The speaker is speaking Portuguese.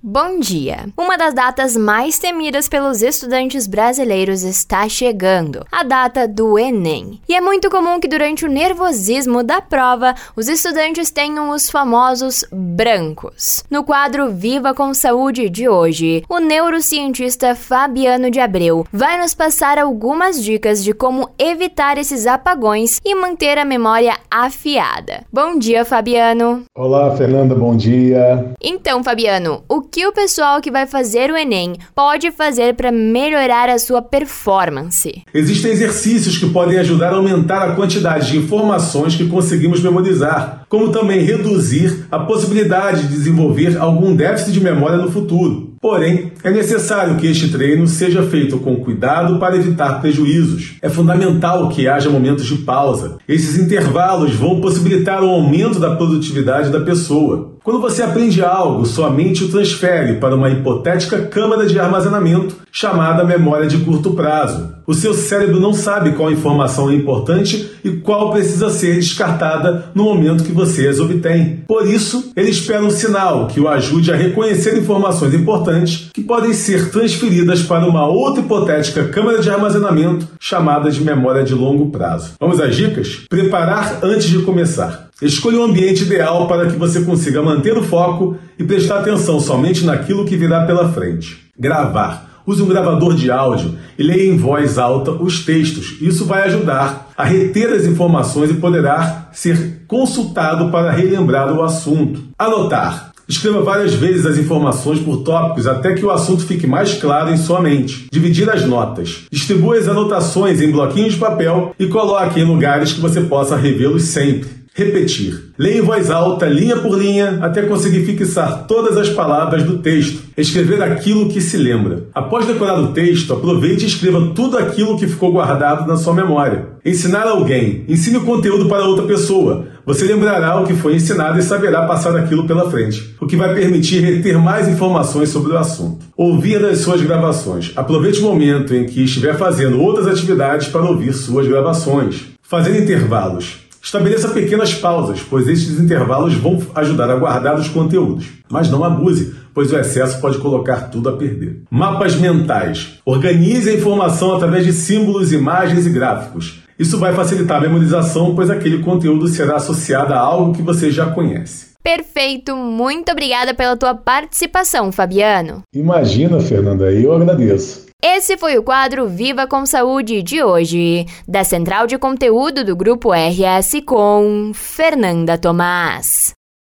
Bom dia! Uma das datas mais temidas pelos estudantes brasileiros está chegando, a data do Enem. E é muito comum que durante o nervosismo da prova, os estudantes tenham os famosos brancos. No quadro Viva com Saúde de hoje, o neurocientista Fabiano de Abreu vai nos passar algumas dicas de como evitar esses apagões e manter a memória afiada. Bom dia, Fabiano! Olá, Fernanda, bom dia! Então, Fabiano, o que o pessoal que vai fazer o Enem pode fazer para melhorar a sua performance? Existem exercícios que podem ajudar a aumentar a quantidade de informações que conseguimos memorizar, como também reduzir a possibilidade de desenvolver algum déficit de memória no futuro. Porém, é necessário que este treino seja feito com cuidado para evitar prejuízos. É fundamental que haja momentos de pausa. Esses intervalos vão possibilitar o aumento da produtividade da pessoa. Quando você aprende algo, sua mente o transfere para uma hipotética câmara de armazenamento chamada memória de curto prazo. O seu cérebro não sabe qual informação é importante e qual precisa ser descartada no momento que você as obtém. Por isso, ele espera um sinal que o ajude a reconhecer informações importantes que podem ser transferidas para uma outra hipotética câmara de armazenamento chamada de memória de longo prazo. Vamos às dicas? Preparar antes de começar. Escolha um ambiente ideal para que você consiga manter o foco e prestar atenção somente naquilo que virá pela frente. Gravar. Use um gravador de áudio e leia em voz alta os textos. Isso vai ajudar a reter as informações e poderá ser consultado para relembrar o assunto. Anotar. Escreva várias vezes as informações por tópicos até que o assunto fique mais claro em sua mente. Dividir as notas. Distribua as anotações em bloquinhos de papel e coloque em lugares que você possa revê-los sempre. Repetir. Leia em voz alta, linha por linha, até conseguir fixar todas as palavras do texto. Escrever aquilo que se lembra. Após decorar o texto, aproveite e escreva tudo aquilo que ficou guardado na sua memória. Ensinar alguém. Ensine o conteúdo para outra pessoa. Você lembrará o que foi ensinado e saberá passar aquilo pela frente, o que vai permitir reter mais informações sobre o assunto. Ouvir as suas gravações. Aproveite o momento em que estiver fazendo outras atividades para ouvir suas gravações. Fazer intervalos. Estabeleça pequenas pausas, pois estes intervalos vão ajudar a guardar os conteúdos. Mas não abuse, pois o excesso pode colocar tudo a perder. Mapas mentais. Organize a informação através de símbolos, imagens e gráficos. Isso vai facilitar a memorização, pois aquele conteúdo será associado a algo que você já conhece. Perfeito, muito obrigada pela tua participação, Fabiano. Imagina, Fernanda, eu agradeço. Esse foi o quadro Viva com Saúde de hoje, da Central de Conteúdo do Grupo RS com Fernanda Tomás.